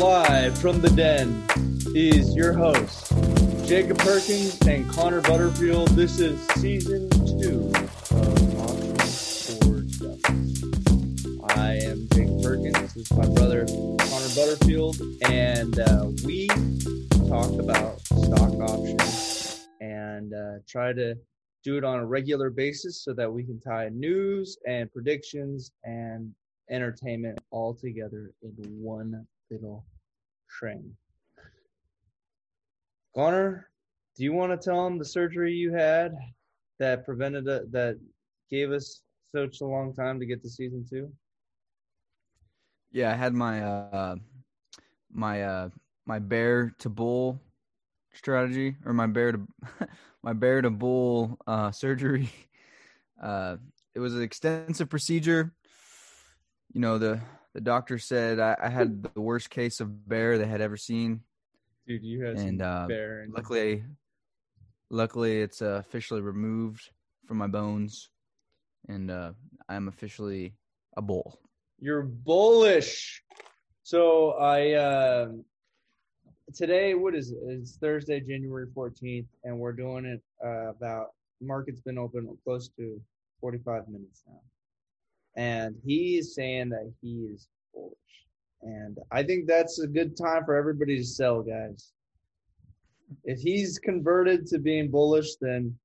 Live from the den is your host, Jacob Perkins and Connor Butterfield. This is season two of Justice. I am Jacob Perkins. This is my brother, Connor Butterfield, and uh, we talk about stock options and uh, try to do it on a regular basis so that we can tie news and predictions and entertainment all together in one little train. Connor, do you want to tell them the surgery you had that prevented a, that gave us such a long time to get to season two? Yeah, I had my uh my uh my bear to bull strategy or my bear to my bear to bull uh surgery. Uh it was an extensive procedure. You know, the the doctor said I, I had the worst case of bear they had ever seen. Dude, you had and some uh, bear and luckily luckily it's uh, officially removed from my bones and uh i'm officially a bull You're bullish. So I uh, today what is it? It's Thursday, January fourteenth, and we're doing it uh, about market's been open close to forty five minutes now, and he is saying that he is bullish, and I think that's a good time for everybody to sell, guys. If he's converted to being bullish, then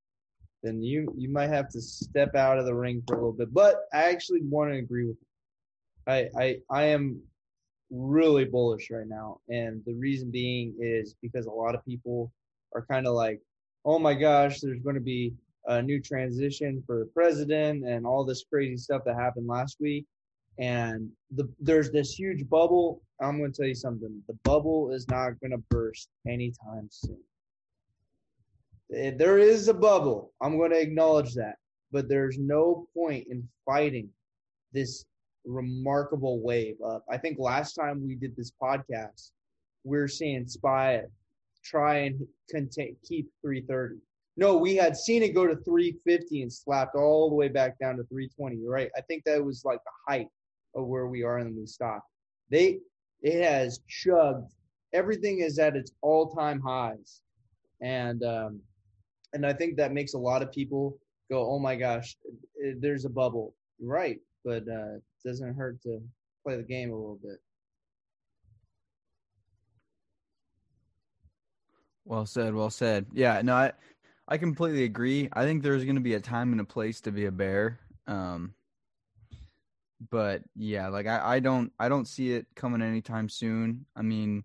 then you you might have to step out of the ring for a little bit. But I actually want to agree with. I I I am really bullish right now, and the reason being is because a lot of people are kind of like, oh my gosh, there's going to be a new transition for president and all this crazy stuff that happened last week, and the there's this huge bubble. I'm going to tell you something. The bubble is not going to burst anytime soon. There is a bubble. I'm going to acknowledge that. But there's no point in fighting this remarkable wave up. I think last time we did this podcast, we're seeing SPY try and contain, keep 330. No, we had seen it go to 350 and slapped all the way back down to 320. You're right. I think that was like the height of where we are in the new stock. They it has chugged. Everything is at its all-time highs, and um, and I think that makes a lot of people go, "Oh my gosh, eh, there's a bubble." Right, but uh, it doesn't hurt to play the game a little bit. well said well said yeah no i i completely agree. I think there's going to be a time and a place to be a bear um but yeah like i i don't i don't see it coming anytime soon. I mean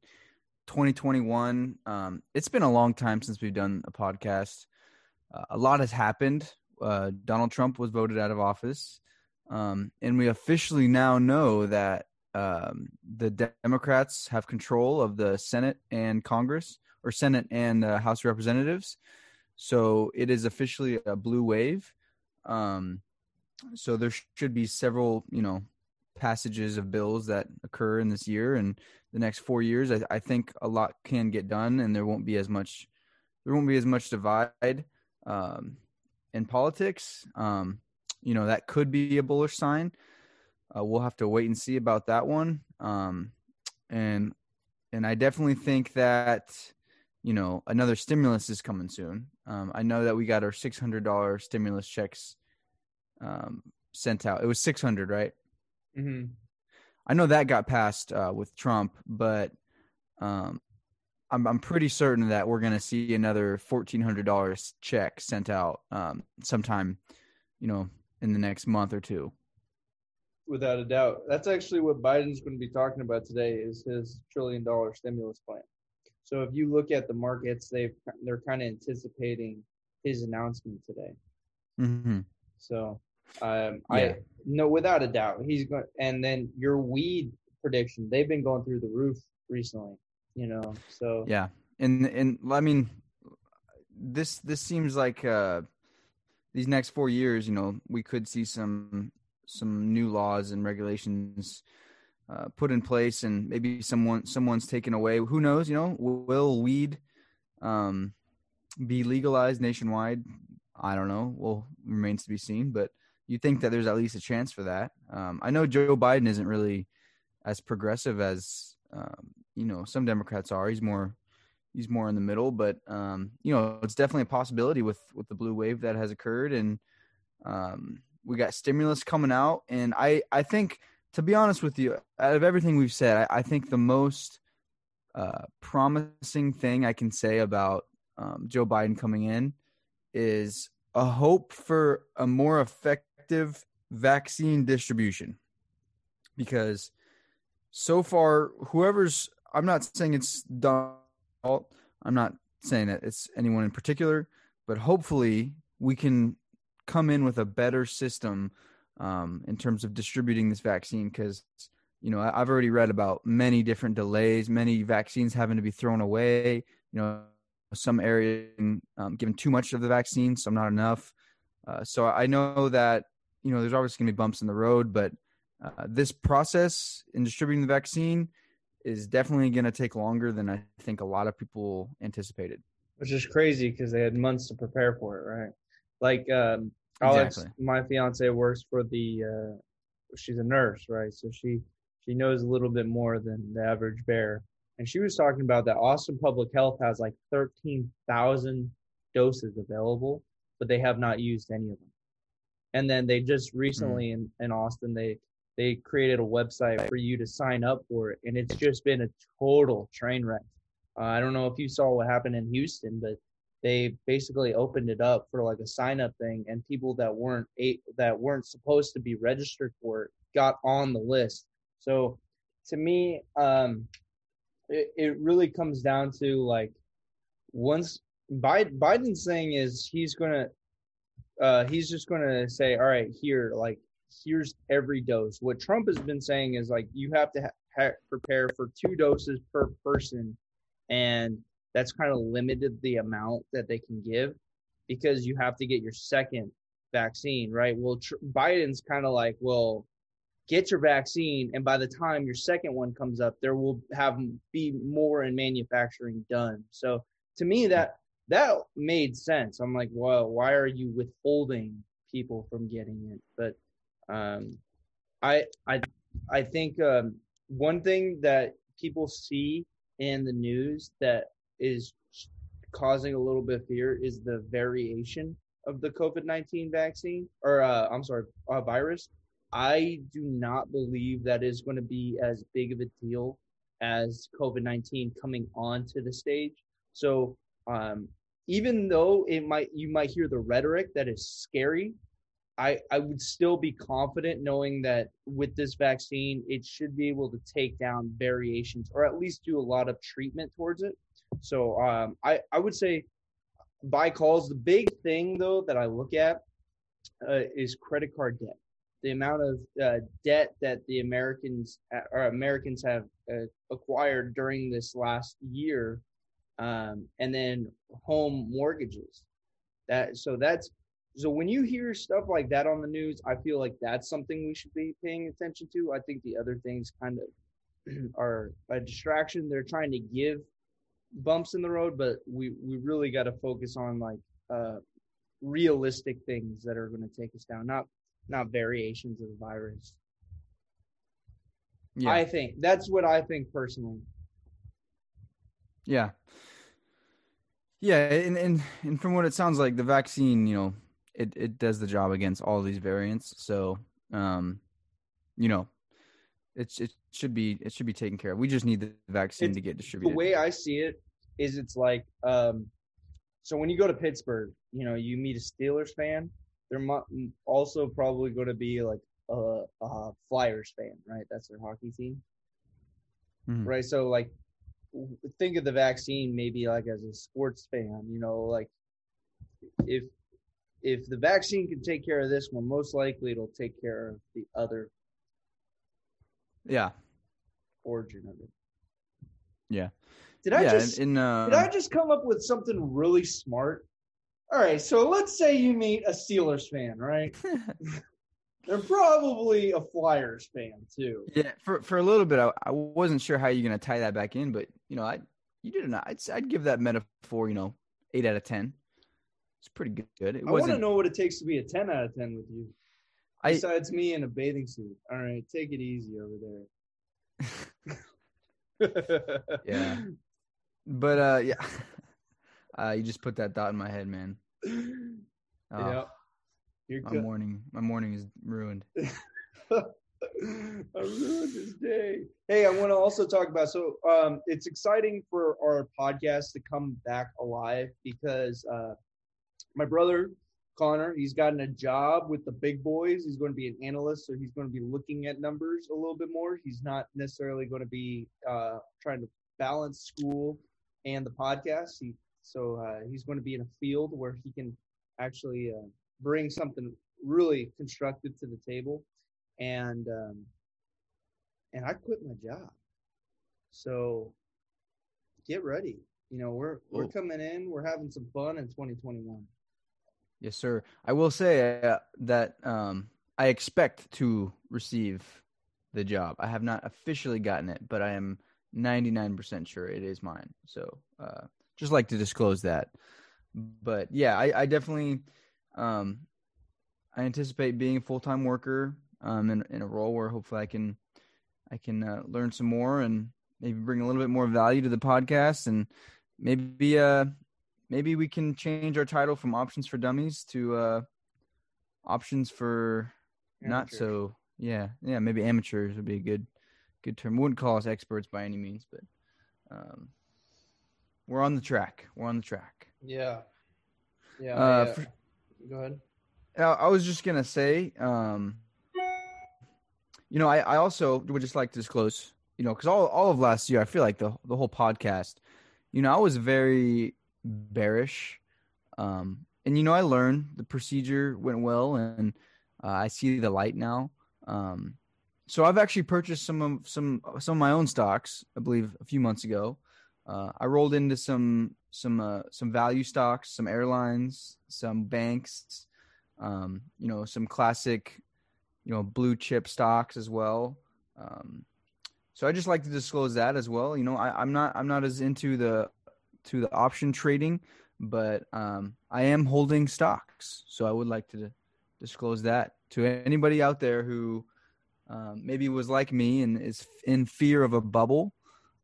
2021 um it's been a long time since we've done a podcast. Uh, a lot has happened. Uh donald trump was voted out of office um and we officially now know that um the democrats have control of the senate and congress or senate and uh, house of representatives so it is officially a blue wave um so there should be several you know passages of bills that occur in this year and the next four years. I, I think a lot can get done and there won't be as much there won't be as much divide um in politics. Um you know that could be a bullish sign. Uh, we'll have to wait and see about that one. Um and and i definitely think that you know another stimulus is coming soon um i know that we got our $600 stimulus checks um sent out it was 600 right Mm-hmm. I know that got passed uh, with Trump, but um, I'm I'm pretty certain that we're going to see another fourteen hundred dollars check sent out um, sometime, you know, in the next month or two. Without a doubt, that's actually what Biden's going to be talking about today. Is his trillion dollar stimulus plan. So if you look at the markets, they've they're kind of anticipating his announcement today. Mm-hmm. So um, Yeah. I no, without a doubt, he's going. And then your weed prediction, they've been going through the roof recently. You know, so Yeah, and and I mean, this this seems like uh, these next four years, you know, we could see some some new laws and regulations uh, put in place, and maybe someone someone's taken away. Who knows? You know, will weed um, be legalized nationwide? I don't know. Well, remains to be seen. But you think that there's at least a chance for that? Um, I know Joe Biden isn't really as progressive as um, you know some Democrats are. He's more he's more in the middle, but um, you know it's definitely a possibility with with the blue wave that has occurred, and um, we got stimulus coming out, and I I think to be honest with you, out of everything we've said, I, I think the most uh, promising thing I can say about um, Joe Biden coming in is a hope for a more effective vaccine distribution. Because so far whoever's i'm not saying it's done i'm not saying that it's anyone in particular but hopefully we can come in with a better system um, in terms of distributing this vaccine because you know i've already read about many different delays many vaccines having to be thrown away you know some areas um, given too much of the vaccine some not enough uh, so i know that you know there's always going to be bumps in the road but uh, this process in distributing the vaccine is definitely going to take longer than I think a lot of people anticipated. Which is crazy because they had months to prepare for it, right? Like um, Alex, exactly. my fiance works for the. Uh, she's a nurse, right? So she she knows a little bit more than the average bear. And she was talking about that Austin Public Health has like thirteen thousand doses available, but they have not used any of them. And then they just recently mm. in, in Austin they they created a website for you to sign up for it, and it's just been a total train wreck. Uh, I don't know if you saw what happened in Houston, but they basically opened it up for like a sign up thing, and people that weren't eight, that weren't supposed to be registered for it got on the list. So, to me, um, it, it really comes down to like once Biden, Biden's saying is he's gonna uh, he's just gonna say, all right, here, like here's every dose. What Trump has been saying is like you have to ha- prepare for two doses per person, and that's kind of limited the amount that they can give because you have to get your second vaccine, right? Well, tr- Biden's kind of like, well, get your vaccine, and by the time your second one comes up, there will have be more in manufacturing done. So to me, that that made sense. I'm like, well, why are you withholding people from getting it? But um, I I I think um, one thing that people see in the news that is causing a little bit of fear is the variation of the COVID nineteen vaccine or uh, I'm sorry, uh, virus. I do not believe that is going to be as big of a deal as COVID nineteen coming onto the stage. So um, even though it might you might hear the rhetoric that is scary I, I would still be confident knowing that with this vaccine, it should be able to take down variations or at least do a lot of treatment towards it. So um, I, I would say buy calls. The big thing, though, that I look at uh, is credit card debt. The amount of uh, debt that the Americans uh, or Americans have uh, acquired during this last year, um, and then home mortgages. That so that's so when you hear stuff like that on the news, I feel like that's something we should be paying attention to. I think the other things kind of are a distraction. They're trying to give bumps in the road, but we we really got to focus on like uh, realistic things that are going to take us down, not not variations of the virus. Yeah. I think that's what I think personally. Yeah. Yeah, and, and and from what it sounds like, the vaccine, you know, it, it does the job against all these variants. So, um, you know, it's it should be it should be taken care of. We just need the vaccine to get distributed. The way I see it is, it's like, um, so when you go to Pittsburgh, you know, you meet a Steelers fan. They're also probably going to be like a, a, Flyers fan, right? That's their hockey team, mm-hmm. right? So like, think of the vaccine maybe like as a sports fan. You know, like if if the vaccine can take care of this one, most likely it'll take care of the other. Yeah. Origin of it. Yeah. Did I yeah, just in, uh, did I just come up with something really smart? All right, so let's say you meet a Steelers fan, right? They're probably a Flyers fan too. Yeah, for for a little bit, I, I wasn't sure how you're going to tie that back in, but you know, I you did not. I'd, I'd give that metaphor, you know, eight out of ten. It's pretty good. It I want to know what it takes to be a 10 out of 10 with you. I, Besides me in a bathing suit. All right, take it easy over there. Yeah. But uh, yeah, uh, you just put that thought in my head, man. Oh, yeah. You're my good. morning, my morning is ruined. I ruined this day. Hey, I want to also talk about so um, it's exciting for our podcast to come back alive because uh, my brother Connor, he's gotten a job with the big boys. He's going to be an analyst, so he's going to be looking at numbers a little bit more. He's not necessarily going to be uh, trying to balance school and the podcast. He, so uh, he's going to be in a field where he can actually uh, bring something really constructive to the table and um, and I quit my job. So get ready. You know, we're we're coming in. We're having some fun in 2021. Yes, sir. I will say uh, that um, I expect to receive the job. I have not officially gotten it, but I am 99% sure it is mine. So, uh, just like to disclose that. But yeah, I, I definitely, um, I anticipate being a full time worker um, in in a role where hopefully I can, I can uh, learn some more and maybe bring a little bit more value to the podcast and maybe uh maybe we can change our title from options for dummies to uh options for not so yeah yeah maybe amateurs would be a good good term wouldn't call us experts by any means but um we're on the track we're on the track Yeah. Yeah. Uh, yeah. for- Go ahead. I was just gonna say, um, you know, I, I also would just like to disclose, you know, because all all of last year, I feel like the the whole podcast, you know, I was very bearish, um, and you know, I learned the procedure went well, and uh, I see the light now. Um, so I've actually purchased some of some some of my own stocks, I believe, a few months ago. Uh, I rolled into some some uh, some value stocks, some airlines, some banks, um, you know, some classic, you know, blue chip stocks as well. Um, so I just like to disclose that as well. You know, I, I'm not I'm not as into the to the option trading, but um, I am holding stocks. So I would like to disclose that to anybody out there who um, maybe was like me and is in fear of a bubble.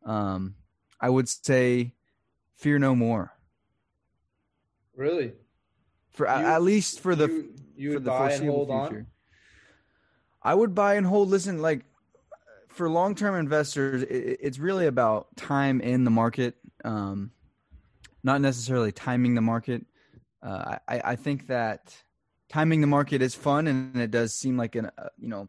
Um, I would say, fear no more. Really? For at- You- at least for the you, you for the buy and foreseeable hold future. on. I would buy and hold. Listen, like for long-term investors, it, it's really about time in the market, um, not necessarily timing the market. Uh, I, I think that timing the market is fun, and it does seem like an uh, you know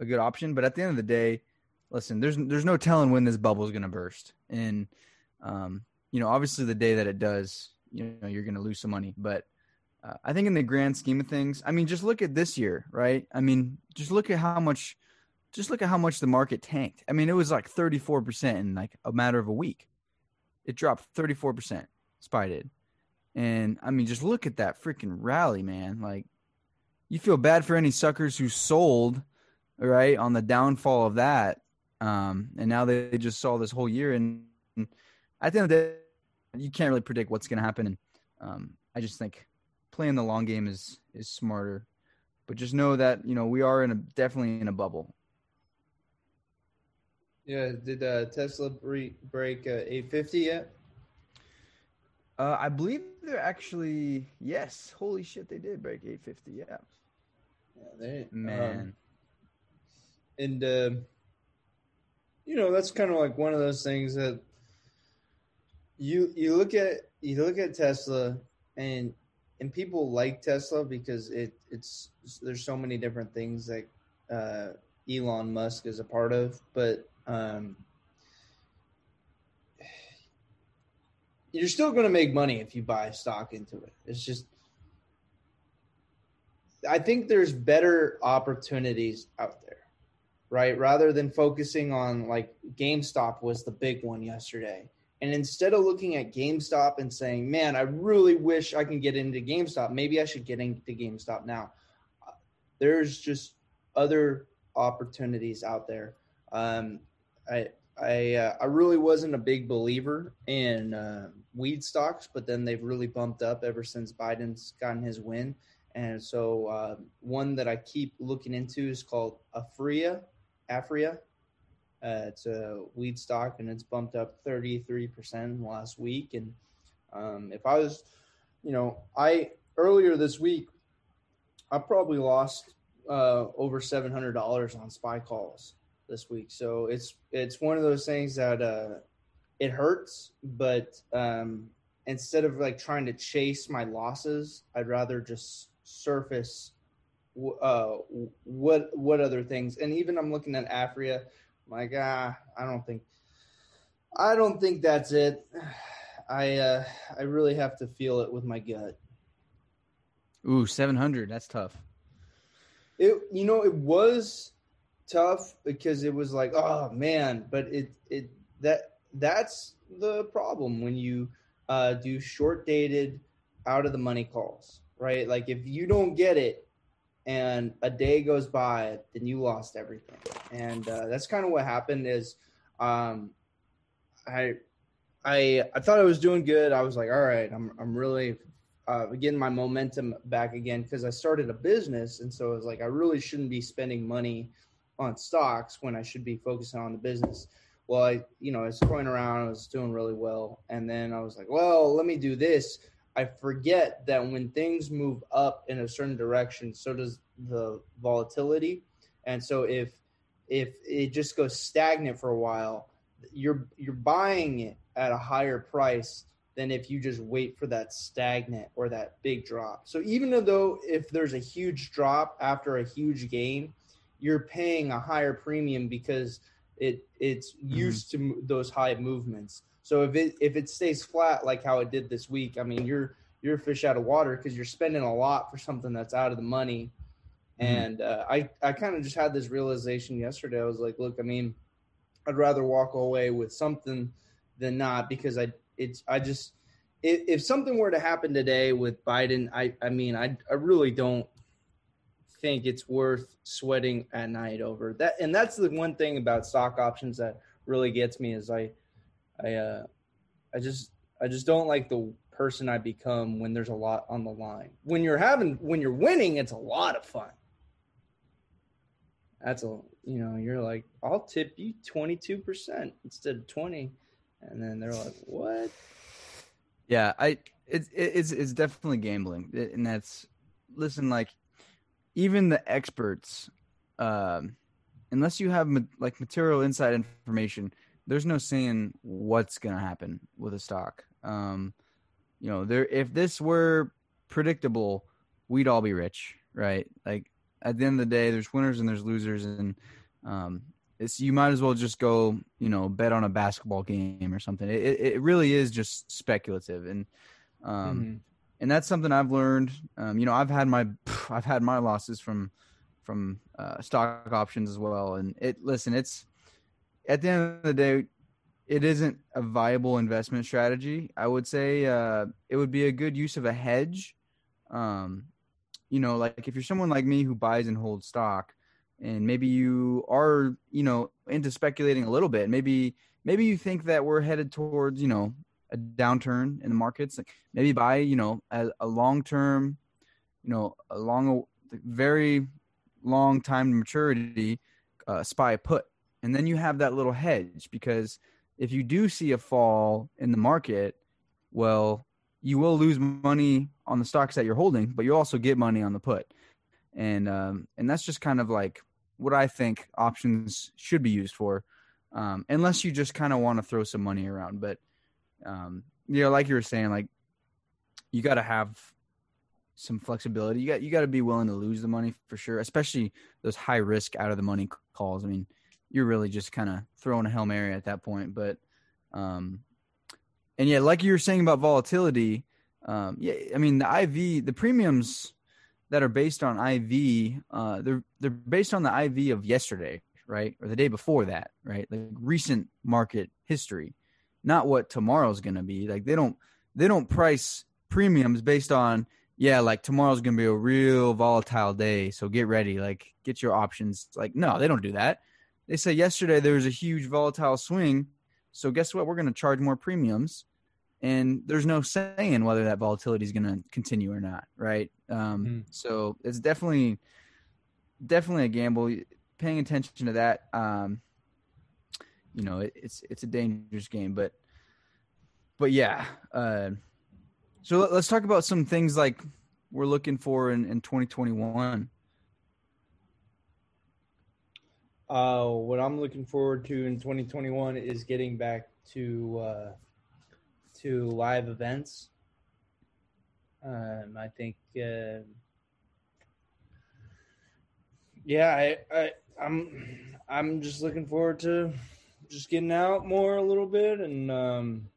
a good option. But at the end of the day, listen, there's there's no telling when this bubble is going to burst, and um, you know obviously the day that it does, you know you're going to lose some money, but uh, I think in the grand scheme of things, I mean, just look at this year, right? I mean, just look at how much, just look at how much the market tanked. I mean, it was like 34% in like a matter of a week. It dropped 34%. Spy did. And I mean, just look at that freaking rally, man. Like, you feel bad for any suckers who sold, right, on the downfall of that. Um, and now they, just saw this whole year. And, at the end of the day, you can't really predict what's going to happen. And um, I just think playing the long game is is smarter. But just know that you know we are in a definitely in a bubble. Yeah. Did uh, Tesla bre- break uh, 850 yet? Uh, I believe they're actually yes. Holy shit, they did break 850. Yeah, Yeah, they, man. um, and uh, you know that's kind of like one of those things that you you look at you look at Tesla and and people like Tesla because it it's there's so many different things that uh, Elon Musk is a part of, but um, you're still going to make money if you buy stock into it. It's just I think there's better opportunities out there, right? Rather than focusing on like GameStop was the big one yesterday. And instead of looking at GameStop and saying, man, I really wish I can get into GameStop, maybe I should get into GameStop now. There's just other opportunities out there. Um, I, I, uh, I really wasn't a big believer in uh, weed stocks, but then they've really bumped up ever since Biden's gotten his win. And so uh, one that I keep looking into is called Aphria, Aphria, Uh, it's a wheat stock and it's bumped up 33% last week. And um, if I was, you know, I earlier this week, I probably lost uh, over $700 on spy calls this week. So it's it's one of those things that uh, it hurts, but um, instead of like trying to chase my losses, I'd rather just surface uh, what what other things. And even I'm looking at Aphria, I'm like ah, I don't think I don't think that's it. I uh, I really have to feel it with my gut. Ooh, seven hundred. That's tough. It you know it was tough because it was like oh man, but it it that that's the problem when you uh, do short dated out of the money calls, right? Like if you don't get it and a day goes by, then you lost everything. And uh, that's kind of what happened is um, I I I thought I was doing good. I was like, all right, I'm I'm really uh, getting my momentum back again because I started a business, and so it was like I really shouldn't be spending money on stocks when I should be focusing on the business well, I, you know, I was going around, I was doing really well. And then I was like, well, let me do this. I forget that when things move up in a certain direction, so does the volatility. And so if, if it just goes stagnant for a while, you're, you're buying it at a higher price than if you just wait for that stagnant or that big drop. So even though if there's a huge drop after a huge gain, you're paying a higher premium because – it it's mm-hmm. used to those high movements. So if it if it stays flat like how it did this week, I mean you're you're a fish out of water because you're spending a lot for something that's out of the money. Mm-hmm. And uh, I I kind of just had this realization yesterday. I was like, look, I mean, I'd rather walk away with something than not because I it's I just if, if something were to happen today with Biden, I I mean I I really don't think it's worth sweating at night over that. And that's the one thing about stock options that really gets me is I, I, uh, I just, I just don't like the person I become when there's a lot on the line. When you're having, when you're winning, it's a lot of fun. That's a, you know, you're like, I'll tip you 22% instead of 20. And then they're like, what? Yeah, I, it's, it's, it's definitely gambling. And that's, listen, like, even the experts, um, unless you have like material inside information, there's no saying what's gonna happen with a stock. Um, you know, there if this were predictable, we'd all be rich, right? Like at the end of the day, there's winners and there's losers, and um, it's you might as well just go, you know, bet on a basketball game or something. It it really is just speculative, and um, mm-hmm and that's something I've learned. Um, you know, I've had my I've had my losses from from uh, stock options as well. And it listen, it's at the end of the day, it isn't a viable investment strategy. I would say uh, it would be a good use of a hedge. Um, you know, like if you're someone like me who buys and holds stock, and maybe you are, you know, into speculating a little bit. Maybe maybe you think that we're headed towards, you know, a downturn in the markets, like maybe buy, you know, a, a long term, you know, a long, very long time maturity uh, spy put, and then you have that little hedge because if you do see a fall in the market, well, you will lose money on the stocks that you're holding, but you also get money on the put, and um, and that's just kind of like what I think options should be used for, um, unless you just kind of want to throw some money around, but um, you know, like you were saying, like you got to have some flexibility. You got you got to be willing to lose the money for sure, especially those high risk out of the money calls. I mean, you're really just kind of throwing a hail mary at that point. But, um, and yeah, like you were saying about volatility, um, yeah, I mean the IV, the premiums that are based on IV, uh, they're they're based on the IV of yesterday, right, or the day before that, right, like recent market history not what tomorrow's going to be. Like they don't they don't price premiums based on yeah, like tomorrow's going to be a real volatile day, so get ready, like get your options. Like no, they don't do that. They say yesterday there was a huge volatile swing, so guess what? We're going to charge more premiums. And there's no saying whether that volatility is going to continue or not, right? Um, mm. So it's definitely, definitely a gamble. Paying attention to that. Um, you know, it, it's it's a dangerous game. But but yeah, uh, so let, us talk about some things like we're looking for in, in 2021. Uh, what I'm looking forward to in 2021 is getting back to uh, to live events. Um, I think, uh, yeah, I, I, I'm, I'm just looking forward to just getting out more a little bit and, um,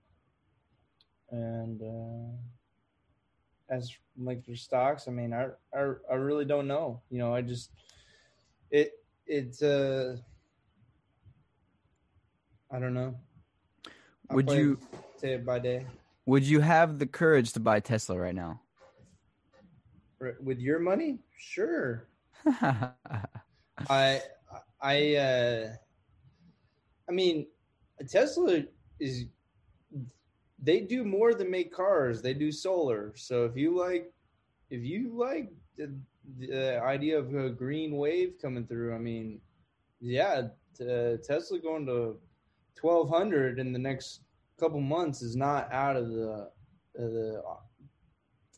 and, uh, as like for stocks, I mean, I, I, I really don't know. You know, I just, it, it's, uh, I don't know. I'll Would you day by day? Would you have the courage to buy Tesla right now? With your money? Sure. I I uh I mean Tesla is they do more than make cars. They do solar. So if you like if you like the, the idea of a green wave coming through, I mean, yeah, uh, Tesla going to 1200 in the next couple months is not out of the uh, the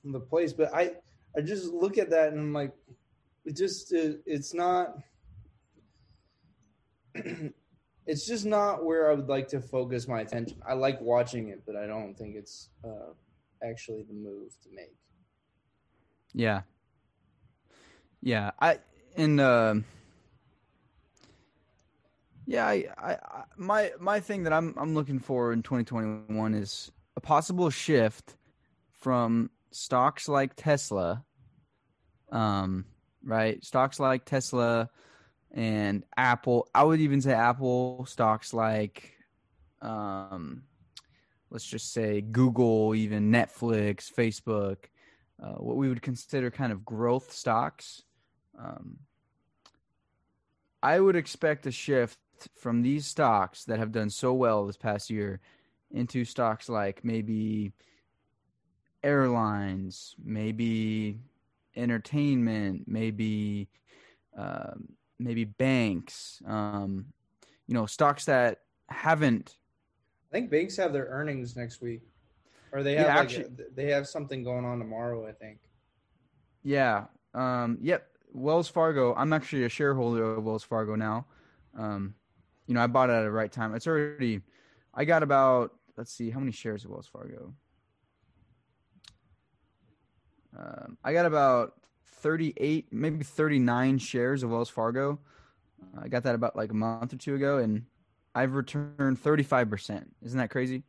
the place. But I I just look at that and I'm like, it just it, it's not. it's just not where I would like to focus my attention. I like watching it, but I don't think it's uh, actually the move to make. Yeah. Yeah, I in uh, yeah, I, I, I, my my thing that I'm I'm looking for in 2021 is a possible shift from stocks like Tesla, um, right? Stocks like Tesla and Apple. I would even say Apple stocks like, um, let's just say Google, even Netflix, Facebook, uh, what we would consider kind of growth stocks. Um, I would expect a shift from these stocks that have done so well this past year into stocks like maybe airlines, maybe entertainment, maybe um, maybe banks, um, you know, stocks that haven't. I think banks have their earnings next week, or they have yeah, like actually, a, they have something going on tomorrow. I think. Yeah. Um, yep. Wells Fargo. I'm actually a shareholder of Wells Fargo now. Um, you know, I bought it at the right time. It's already, I got about, let's see, how many shares of Wells Fargo? Um, I got about 38, maybe 39 shares of Wells Fargo. I got that about like a month or two ago, and I've returned 35%. Isn't that crazy?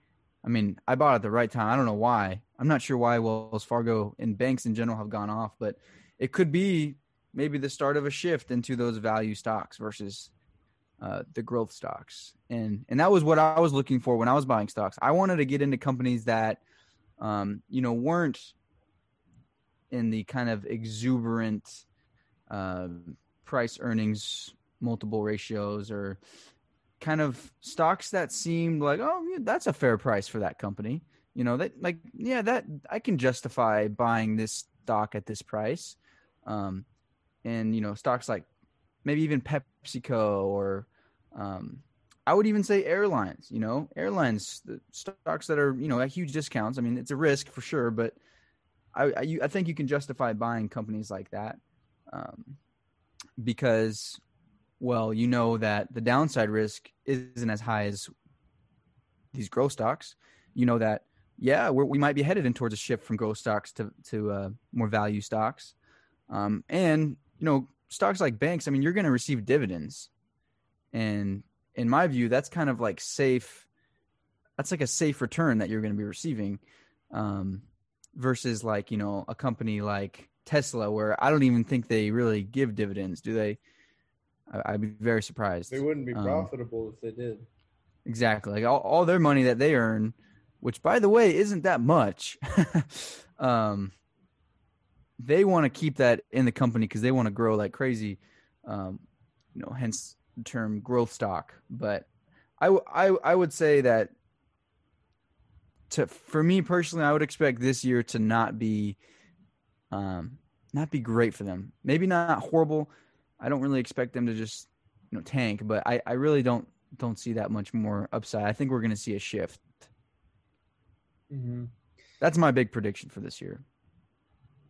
I mean, I bought at the right time. I don't know why. I'm not sure why Wells Fargo and banks in general have gone off, but it could be maybe the start of a shift into those value stocks versus uh, the growth stocks, and and that was what I was looking for when I was buying stocks. I wanted to get into companies that, um, you know, weren't in the kind of exuberant uh, price earnings multiple ratios or kind of stocks that seemed like oh yeah, that's a fair price for that company. You know that like yeah that i can justify buying this stock at this price. Um and you know stocks like maybe even pepsico or um, I would even say airlines. You know, airlines the stocks that are you know at huge discounts. I mean, it's a risk for sure, but I I, I think you can justify buying companies like that um, because, well, you know that the downside risk isn't as high as these growth stocks. You know that yeah, we might be headed in towards a shift from growth stocks to to uh, more value stocks, um, and you know stocks like banks. I mean, you're going to receive dividends and in my view, that's kind of like safe. That's like a safe return that you're going to be receiving, um, versus like you know a company like Tesla, where I don't even think they really give dividends. Do they? I, would be very surprised. They wouldn't be um, profitable um, if they did. Exactly, like all, all their money that they earn, which by the way isn't that much. um, they want to keep that in the company because they want to grow like crazy. Um, you know, hence the term growth stock, but I, I, I would say that to for me personally, I would expect this year to not be um, not be great for them. Maybe not horrible. I don't really expect them to just you know tank, but I, I really don't don't see that much more upside. I think we're going to see a shift. Mm-hmm. That's my big prediction for this year.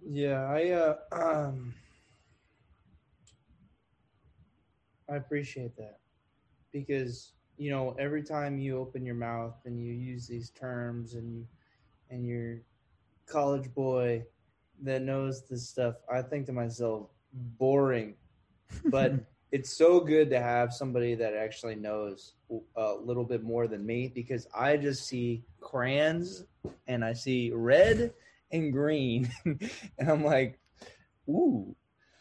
Yeah, I uh, um, I appreciate that because you know every time you open your mouth and you use these terms and you and you're college boy that knows this stuff, I think to myself, boring. But it's so good to have somebody that actually knows a little bit more than me because I just see crayons and I see red and green, and I'm like, ooh.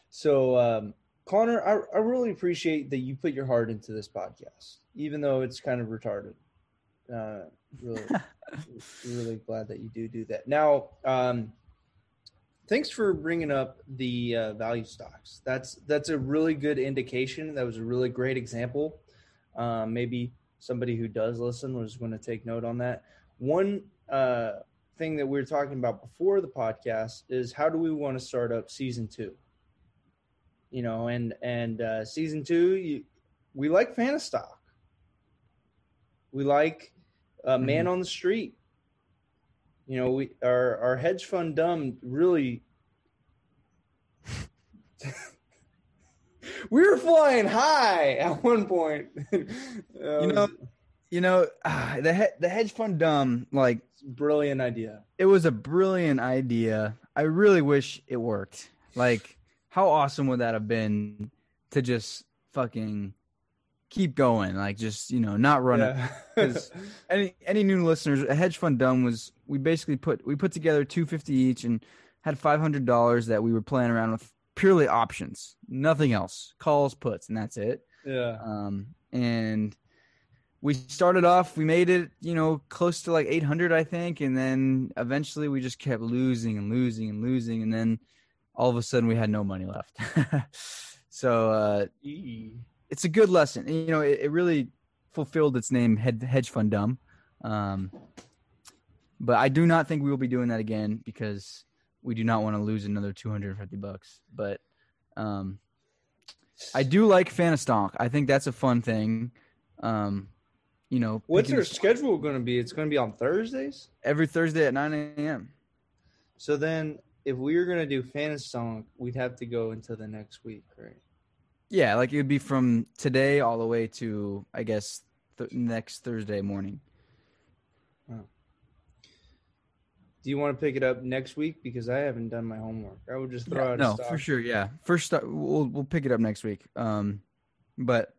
So, um, Connor, I, I really appreciate that you put your heart into this podcast, even though it's kind of retarded. Uh, really, really glad that you do do that. Now, um, thanks for bringing up the uh, value stocks. That's that's a really good indication. That was a really great example. Um, maybe somebody who does listen was going to take note on that. One uh, thing that we were talking about before the podcast is how do we want to start up season two? You know, and and uh, season two, you, we like Fanastock. We like uh, Man mm-hmm. on the Street. You know, we our our hedge fund dumb really. we were flying high at one point. you know, you know, the he- the hedge fund dumb like brilliant idea. It was a brilliant idea. I really wish it worked. Like, how awesome would that have been to just fucking keep going? Like, just you know, not run it. Because any any new listeners, a hedge fund dumb was we basically put we put together two fifty each and had five hundred dollars that we were playing around with purely options, nothing else, calls, puts, and that's it. Yeah. Um, and we started off, we made it, you know, close to like 800, I think, and then eventually we just kept losing and losing and losing, and then all of a sudden we had no money left. so uh, it's a good lesson. You know, it, it really fulfilled its name, hedge fund dumb. Um, but I do not think we will be doing that again because we do not want to lose another 250 bucks. But um, I do like Fanastock. I think that's a fun thing. Um, you know, what's their schedule going to be? It's going to be on Thursdays. Every Thursday at nine a.m. So then, if we were going to do Fanastock, we'd have to go into the next week, right? Yeah, like it would be from today all the way to I guess th- next Thursday morning. Oh. Do you want to pick it up next week? Because I haven't done my homework. I would just throw yeah, out. No, for sure. Yeah, first start, we'll we'll pick it up next week. Um, but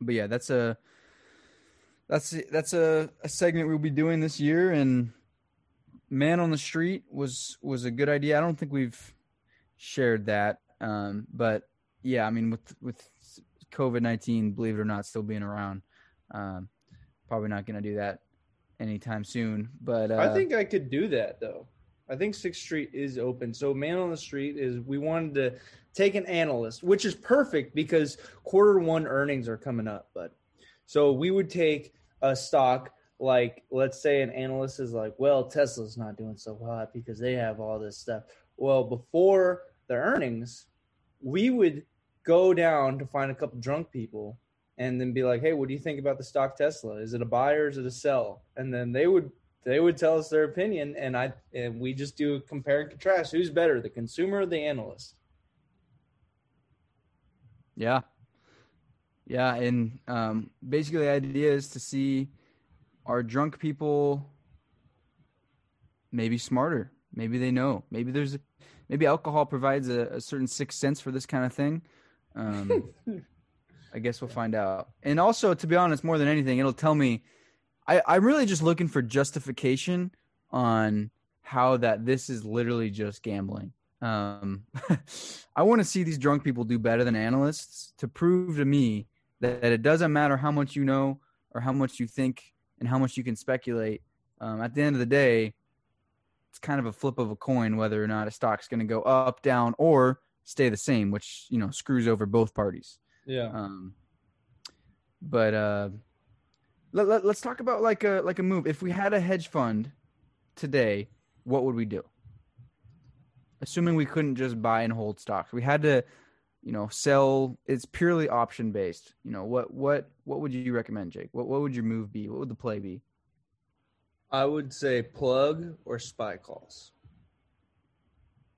but yeah, that's a that's that's a, a segment we'll be doing this year and man on the street was was a good idea. I don't think we've shared that um, but yeah i mean with with covid-19 believe it or not still being around um, probably not going to do that anytime soon but uh, i think i could do that though. I think sixth street is open. So man on the street is we wanted to take an analyst which is perfect because quarter one earnings are coming up but so we would take a stock like let's say an analyst is like, well, Tesla's not doing so hot because they have all this stuff. Well, before the earnings, we would go down to find a couple drunk people and then be like, "Hey, what do you think about the stock Tesla? Is it a buy or is it a sell?" And then they would they would tell us their opinion, and I and we just do a compare and contrast. Who's better, the consumer or the analyst? Yeah, yeah, and um, basically the idea is to see are drunk people maybe smarter, maybe they know, maybe there's maybe alcohol provides a, a certain sixth sense for this kind of thing. Um, I guess we'll find out. And also, to be honest, more than anything, it'll tell me. I, I'm really just looking for justification on how that this is literally just gambling. Um, I want to see these drunk people do better than analysts to prove to me that, that it doesn't matter how much you know or how much you think and how much you can speculate. Um, at the end of the day, it's kind of a flip of a coin whether or not a stock's going to go up, down, or stay the same, which you know screws over both parties. Yeah. Um, but uh, let, let, let's talk about like a like a move. If we had a hedge fund today, what would we do? Assuming we couldn't just buy and hold stocks, we had to you know, sell. It's purely option based. You know, what what what would you recommend, Jake? What what would your move be? What would the play be? I would say plug or spy calls.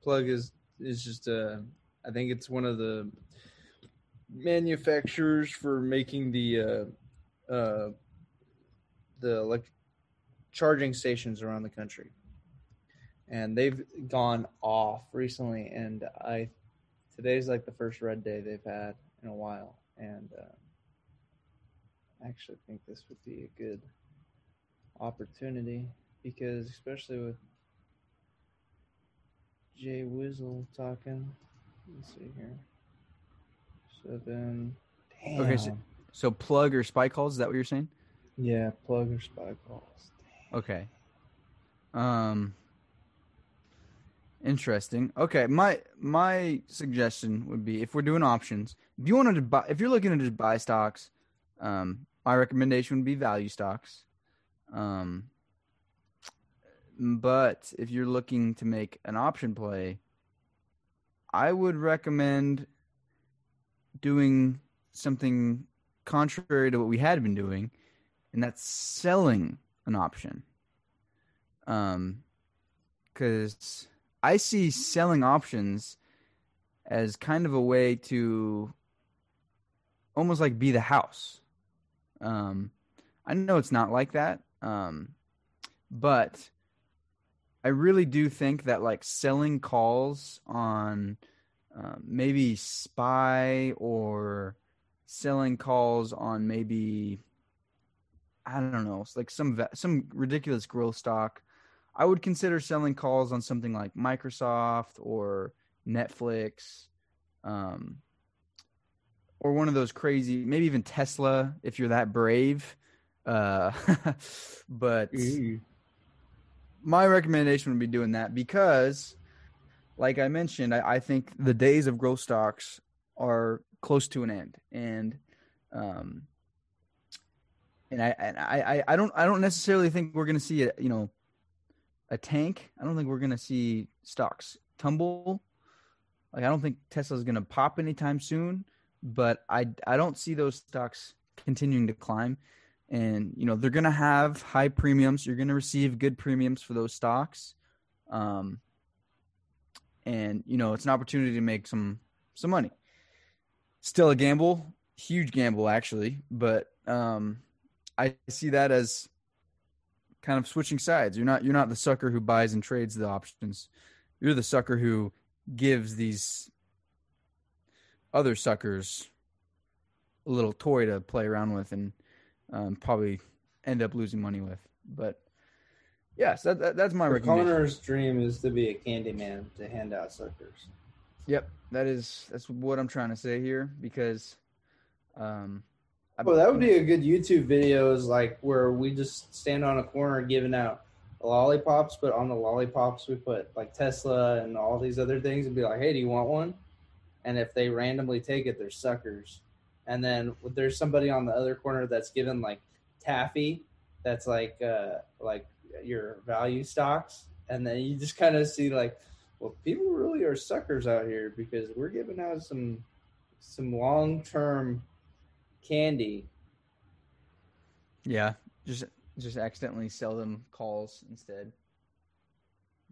Plug is is just a. I think it's one of the manufacturers for making the uh, uh, the charging stations around the country, and they've gone off recently. And I today's like the first red day they've had in a while, and uh, I actually think this would be a good opportunity because especially with Jay Wizzle talking. Let's see here. So then, damn. Okay, so- So plug or spy calls. Is that what you're saying? yeah, plug or spy calls. Okay. Um. Interesting. Okay, my my suggestion would be if we're doing options, if you wanted to buy, if you're looking to just buy stocks, um, my recommendation would be value stocks. Um, but if you're looking to make an option play, I would recommend doing something contrary to what we had been doing, and that's selling an option. Um, because I see selling options as kind of a way to almost like be the house. Um, I know it's not like that, um, but I really do think that like selling calls on um, maybe spy or selling calls on maybe I don't know, like some some ridiculous growth stock. I would consider selling calls on something like Microsoft or Netflix, um, or one of those crazy, maybe even Tesla if you're that brave. Uh, but my recommendation would be doing that because, like I mentioned, I, I think the days of growth stocks are close to an end, and um, and I and I, I I don't I don't necessarily think we're going to see it. you know a tank. I don't think we're going to see stocks tumble. Like I don't think Tesla's going to pop anytime soon, but I I don't see those stocks continuing to climb and you know they're going to have high premiums you're going to receive good premiums for those stocks um, and you know it's an opportunity to make some some money still a gamble huge gamble actually but um, i see that as kind of switching sides you're not you're not the sucker who buys and trades the options you're the sucker who gives these other suckers a little toy to play around with and um, probably end up losing money with. But yes, that, that that's my. Connor's dream is to be a candy man to hand out suckers. Yep, that is that's what I'm trying to say here because, um, Well, that would be a good YouTube video. Is like where we just stand on a corner giving out lollipops, but on the lollipops we put like Tesla and all these other things, and be like, "Hey, do you want one?" And if they randomly take it, they're suckers. And then there's somebody on the other corner that's given like taffy, that's like uh, like your value stocks, and then you just kind of see like, well, people really are suckers out here because we're giving out some some long term candy yeah, just just accidentally sell them calls instead.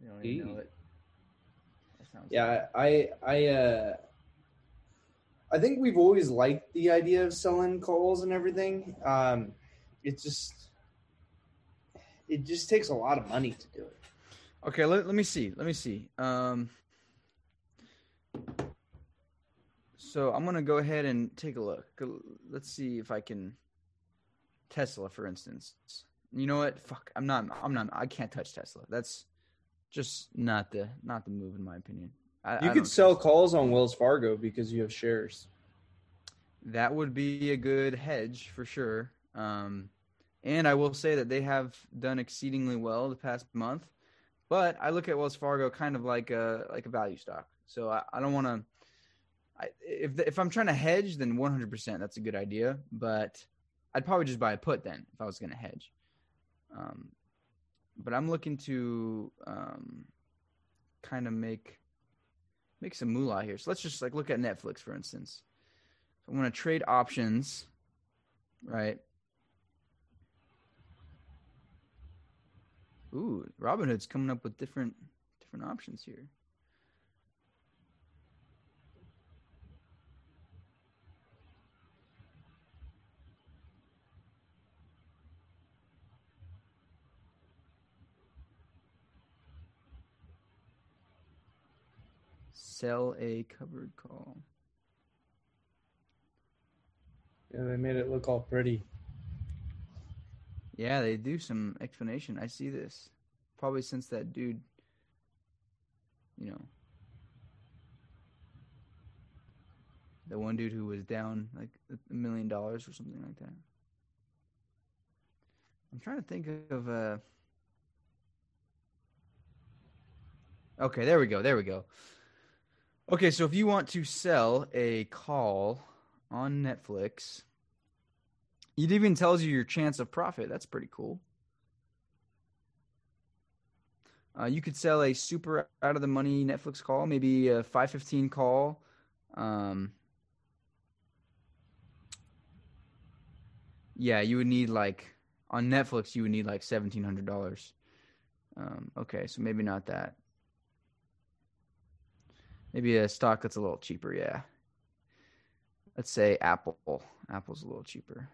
You don't even know it. Yeah, I I uh I think we've always liked the idea of selling calls and everything. Um it just it just takes a lot of money to do it. Okay, let, let me see. Let me see. Um, so I'm gonna go ahead and take a look. Let's see if I can Tesla, for instance. You know what? Fuck. I'm not. I'm not. I can't touch Tesla. That's just not the not the move in my opinion. I, You I could sell calls on Wells Fargo because you have shares. That would be a good hedge for sure. Um, and I will say that they have done exceedingly well the past month. But I look at Wells Fargo kind of like a like a value stock. So I, I don't want to. I, if if I'm trying to hedge, then 100% that's a good idea. But I'd probably just buy a put then if I was going to hedge. Um, but I'm looking to um, kind of make make some moolah here. So let's just like look at Netflix for instance. So I'm going to trade options, right? Ooh, Robinhood's coming up with different different options here. Sell a covered call. Yeah, they made it look all pretty. Yeah, they do some explanation. I see this. Probably since that dude, you know, the one dude who was down like a million dollars or something like that. I'm trying to think of uh Okay, there we go. There we go. Okay, so if you want to sell a call on Netflix, it even tells you your chance of profit. That's pretty cool. Uh, you could sell a super out of the money Netflix call, maybe a 515 call. Um, yeah, you would need like on Netflix, you would need like $1,700. Um, okay, so maybe not that. Maybe a stock that's a little cheaper, yeah. Let's say Apple. Apple's a little cheaper.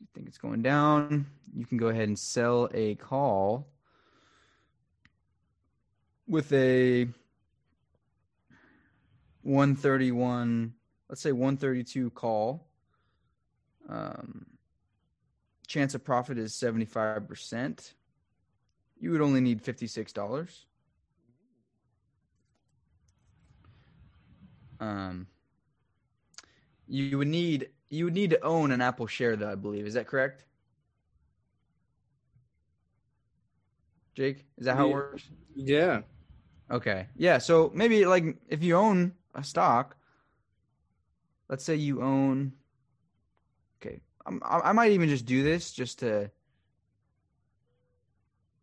You think it's going down, you can go ahead and sell a call with a 131, let's say 132 call. Um, chance of profit is 75%. You would only need $56. Um, you would need you would need to own an Apple share, though. I believe is that correct? Jake, is that how it works? Yeah. Okay, yeah. So maybe like if you own a stock, let's say you own. Okay, I'm, I I might even just do this just to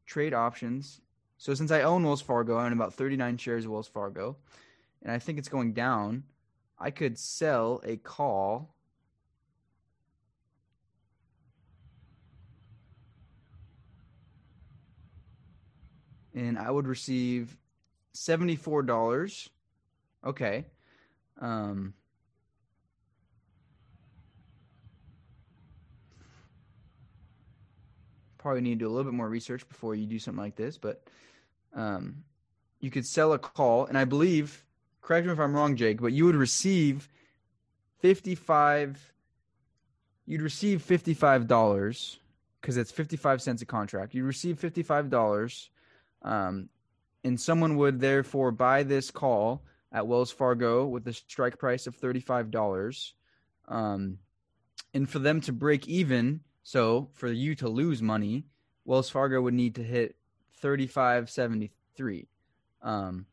trade options. So since I own Wells Fargo, I own about 39 shares of Wells Fargo, and I think it's going down. I could sell a call and I would receive seventy-four dollars. Okay. Um, probably need to do a little bit more research before you do something like this, but um, you could sell a call, and I believe, correct me if I'm wrong, Jake, but you would receive fifty-five. You'd receive fifty-five dollars because it's fifty-five cents a contract. You'd receive fifty-five dollars um, and someone would therefore buy this call at Wells Fargo with a strike price of $35. Um, and for them to break even, so for you to lose money, Wells Fargo would need to hit 35.73. Um,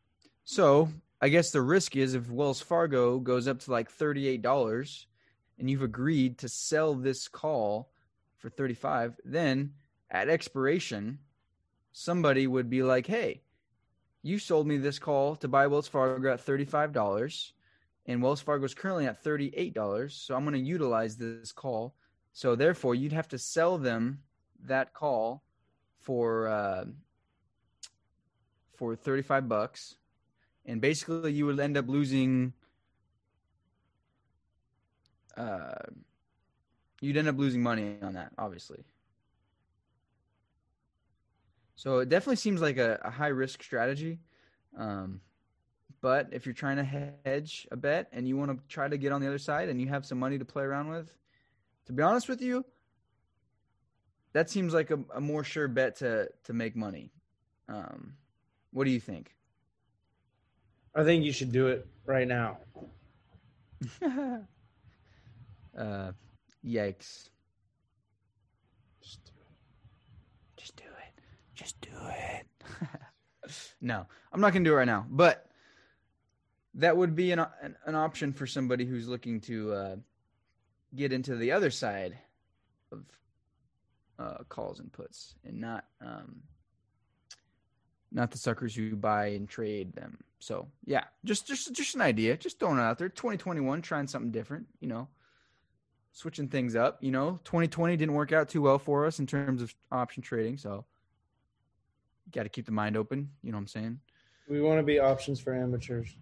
so I guess the risk is if Wells Fargo goes up to like $38 and you've agreed to sell this call for 35, then at expiration, somebody would be like, "Hey, you sold me this call to buy Wells Fargo at thirty-five dollars, and Wells Fargo is currently at thirty-eight dollars. So I'm going to utilize this call. So therefore, you'd have to sell them that call for uh, for thirty-five bucks, and basically you would end up losing. Uh, you'd end up losing money on that, obviously. So it definitely seems like a, a high risk strategy. Um, but if you're trying to hedge a bet and you want to try to get on the other side and you have some money to play around with, to be honest with you, that seems like a, a more sure bet to to make money. Um, what do you think? I think you should do it right now. uh, yikes! Just do Just do it. Just do it. no, I'm not gonna do it right now. But that would be an an, an option for somebody who's looking to uh, get into the other side of uh, calls and puts, and not um, not the suckers who buy and trade them. So yeah, just just just an idea, just throwing it out there. 2021, trying something different, you know, switching things up. You know, 2020 didn't work out too well for us in terms of option trading, so got to keep the mind open. You know what I'm saying? We want to be options for amateurs.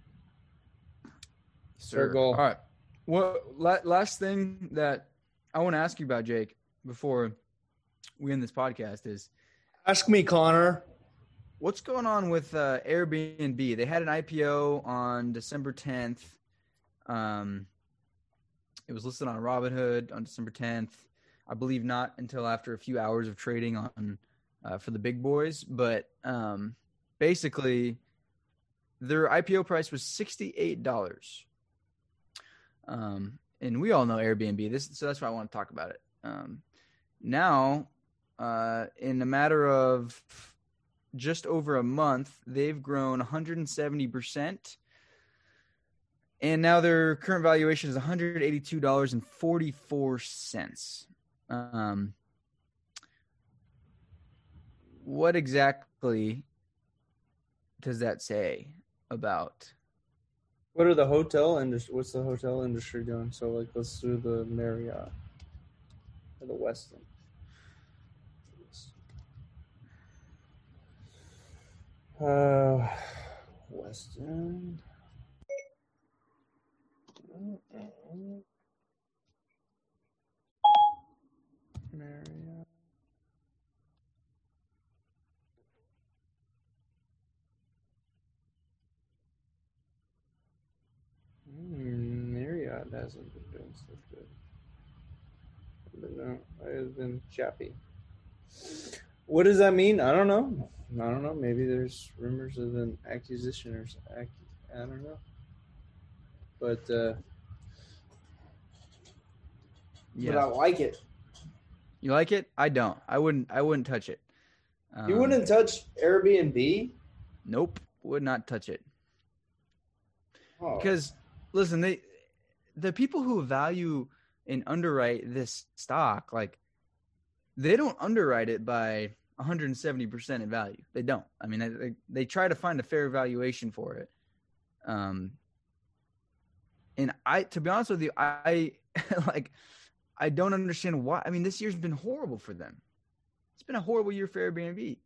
Sir. goal. All right. Well, last thing that I want to ask you about, Jake, before we end this podcast is ask me, Connor. What's going on with uh, Airbnb? They had an IPO on December 10th. Um, it was listed on Robinhood on December 10th. I believe not until after a few hours of trading on uh, for the big boys, but um, basically, their IPO price was sixty-eight dollars. Um, and we all know Airbnb. This, so that's why I want to talk about it. Um, now, uh, in a matter of just over a month, they've grown 170%. And now their current valuation is $182.44. Um, what exactly does that say about? What are the hotel industry? What's the hotel industry doing? So, like, let's do the Marriott or the Westin. Uh, Westin. Marriott. Mm, Marriott hasn't been doing so good. But no, it's been chappy. What does that mean? I don't know. I don't know. Maybe there's rumors of an acquisition or I don't know. But uh, yeah, but I like it. You like it? I don't. I wouldn't. I wouldn't touch it. Um, you wouldn't touch Airbnb? Nope, would not touch it. Oh. Because listen, they the people who value and underwrite this stock, like they don't underwrite it by 170% in value. They don't. I mean, they, they try to find a fair valuation for it. Um, and I, to be honest with you, I like, I don't understand why. I mean, this year's been horrible for them. It's been a horrible year for Airbnb.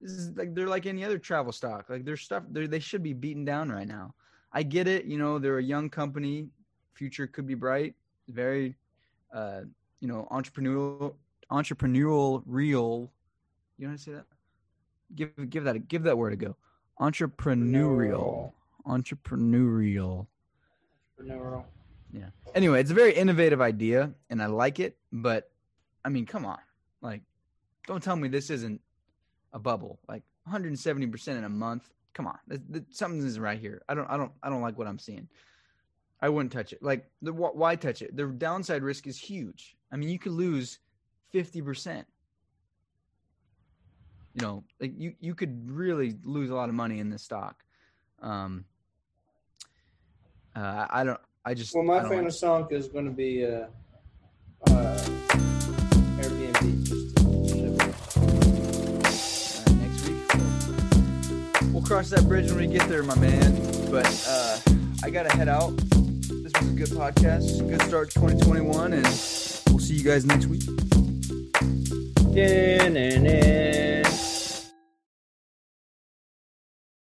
This is like they're like any other travel stock. Like their stuff, they should be beaten down right now. I get it. You know, they're a young company. Future could be bright. Very, uh, you know, entrepreneurial, entrepreneurial, real you know how to say that? Give give that give that word a go. Entrepreneurial. Entrepreneurial. Entrepreneurial. Yeah. Anyway, it's a very innovative idea, and I like it. But I mean, come on, like, don't tell me this isn't a bubble. Like 170 percent in a month. Come on, something is right here. I don't, I don't, I don't like what I'm seeing. I wouldn't touch it. Like, the, why touch it? The downside risk is huge. I mean, you could lose 50 percent you know, like you you could really lose a lot of money in this stock. Um, uh, I don't. I just. Well, my famous like... song is going to be uh, uh, Airbnb. Next week, we'll cross that bridge when we get there, my man. But uh, I gotta head out. This was a good podcast, good start to 2021, and we'll see you guys next week.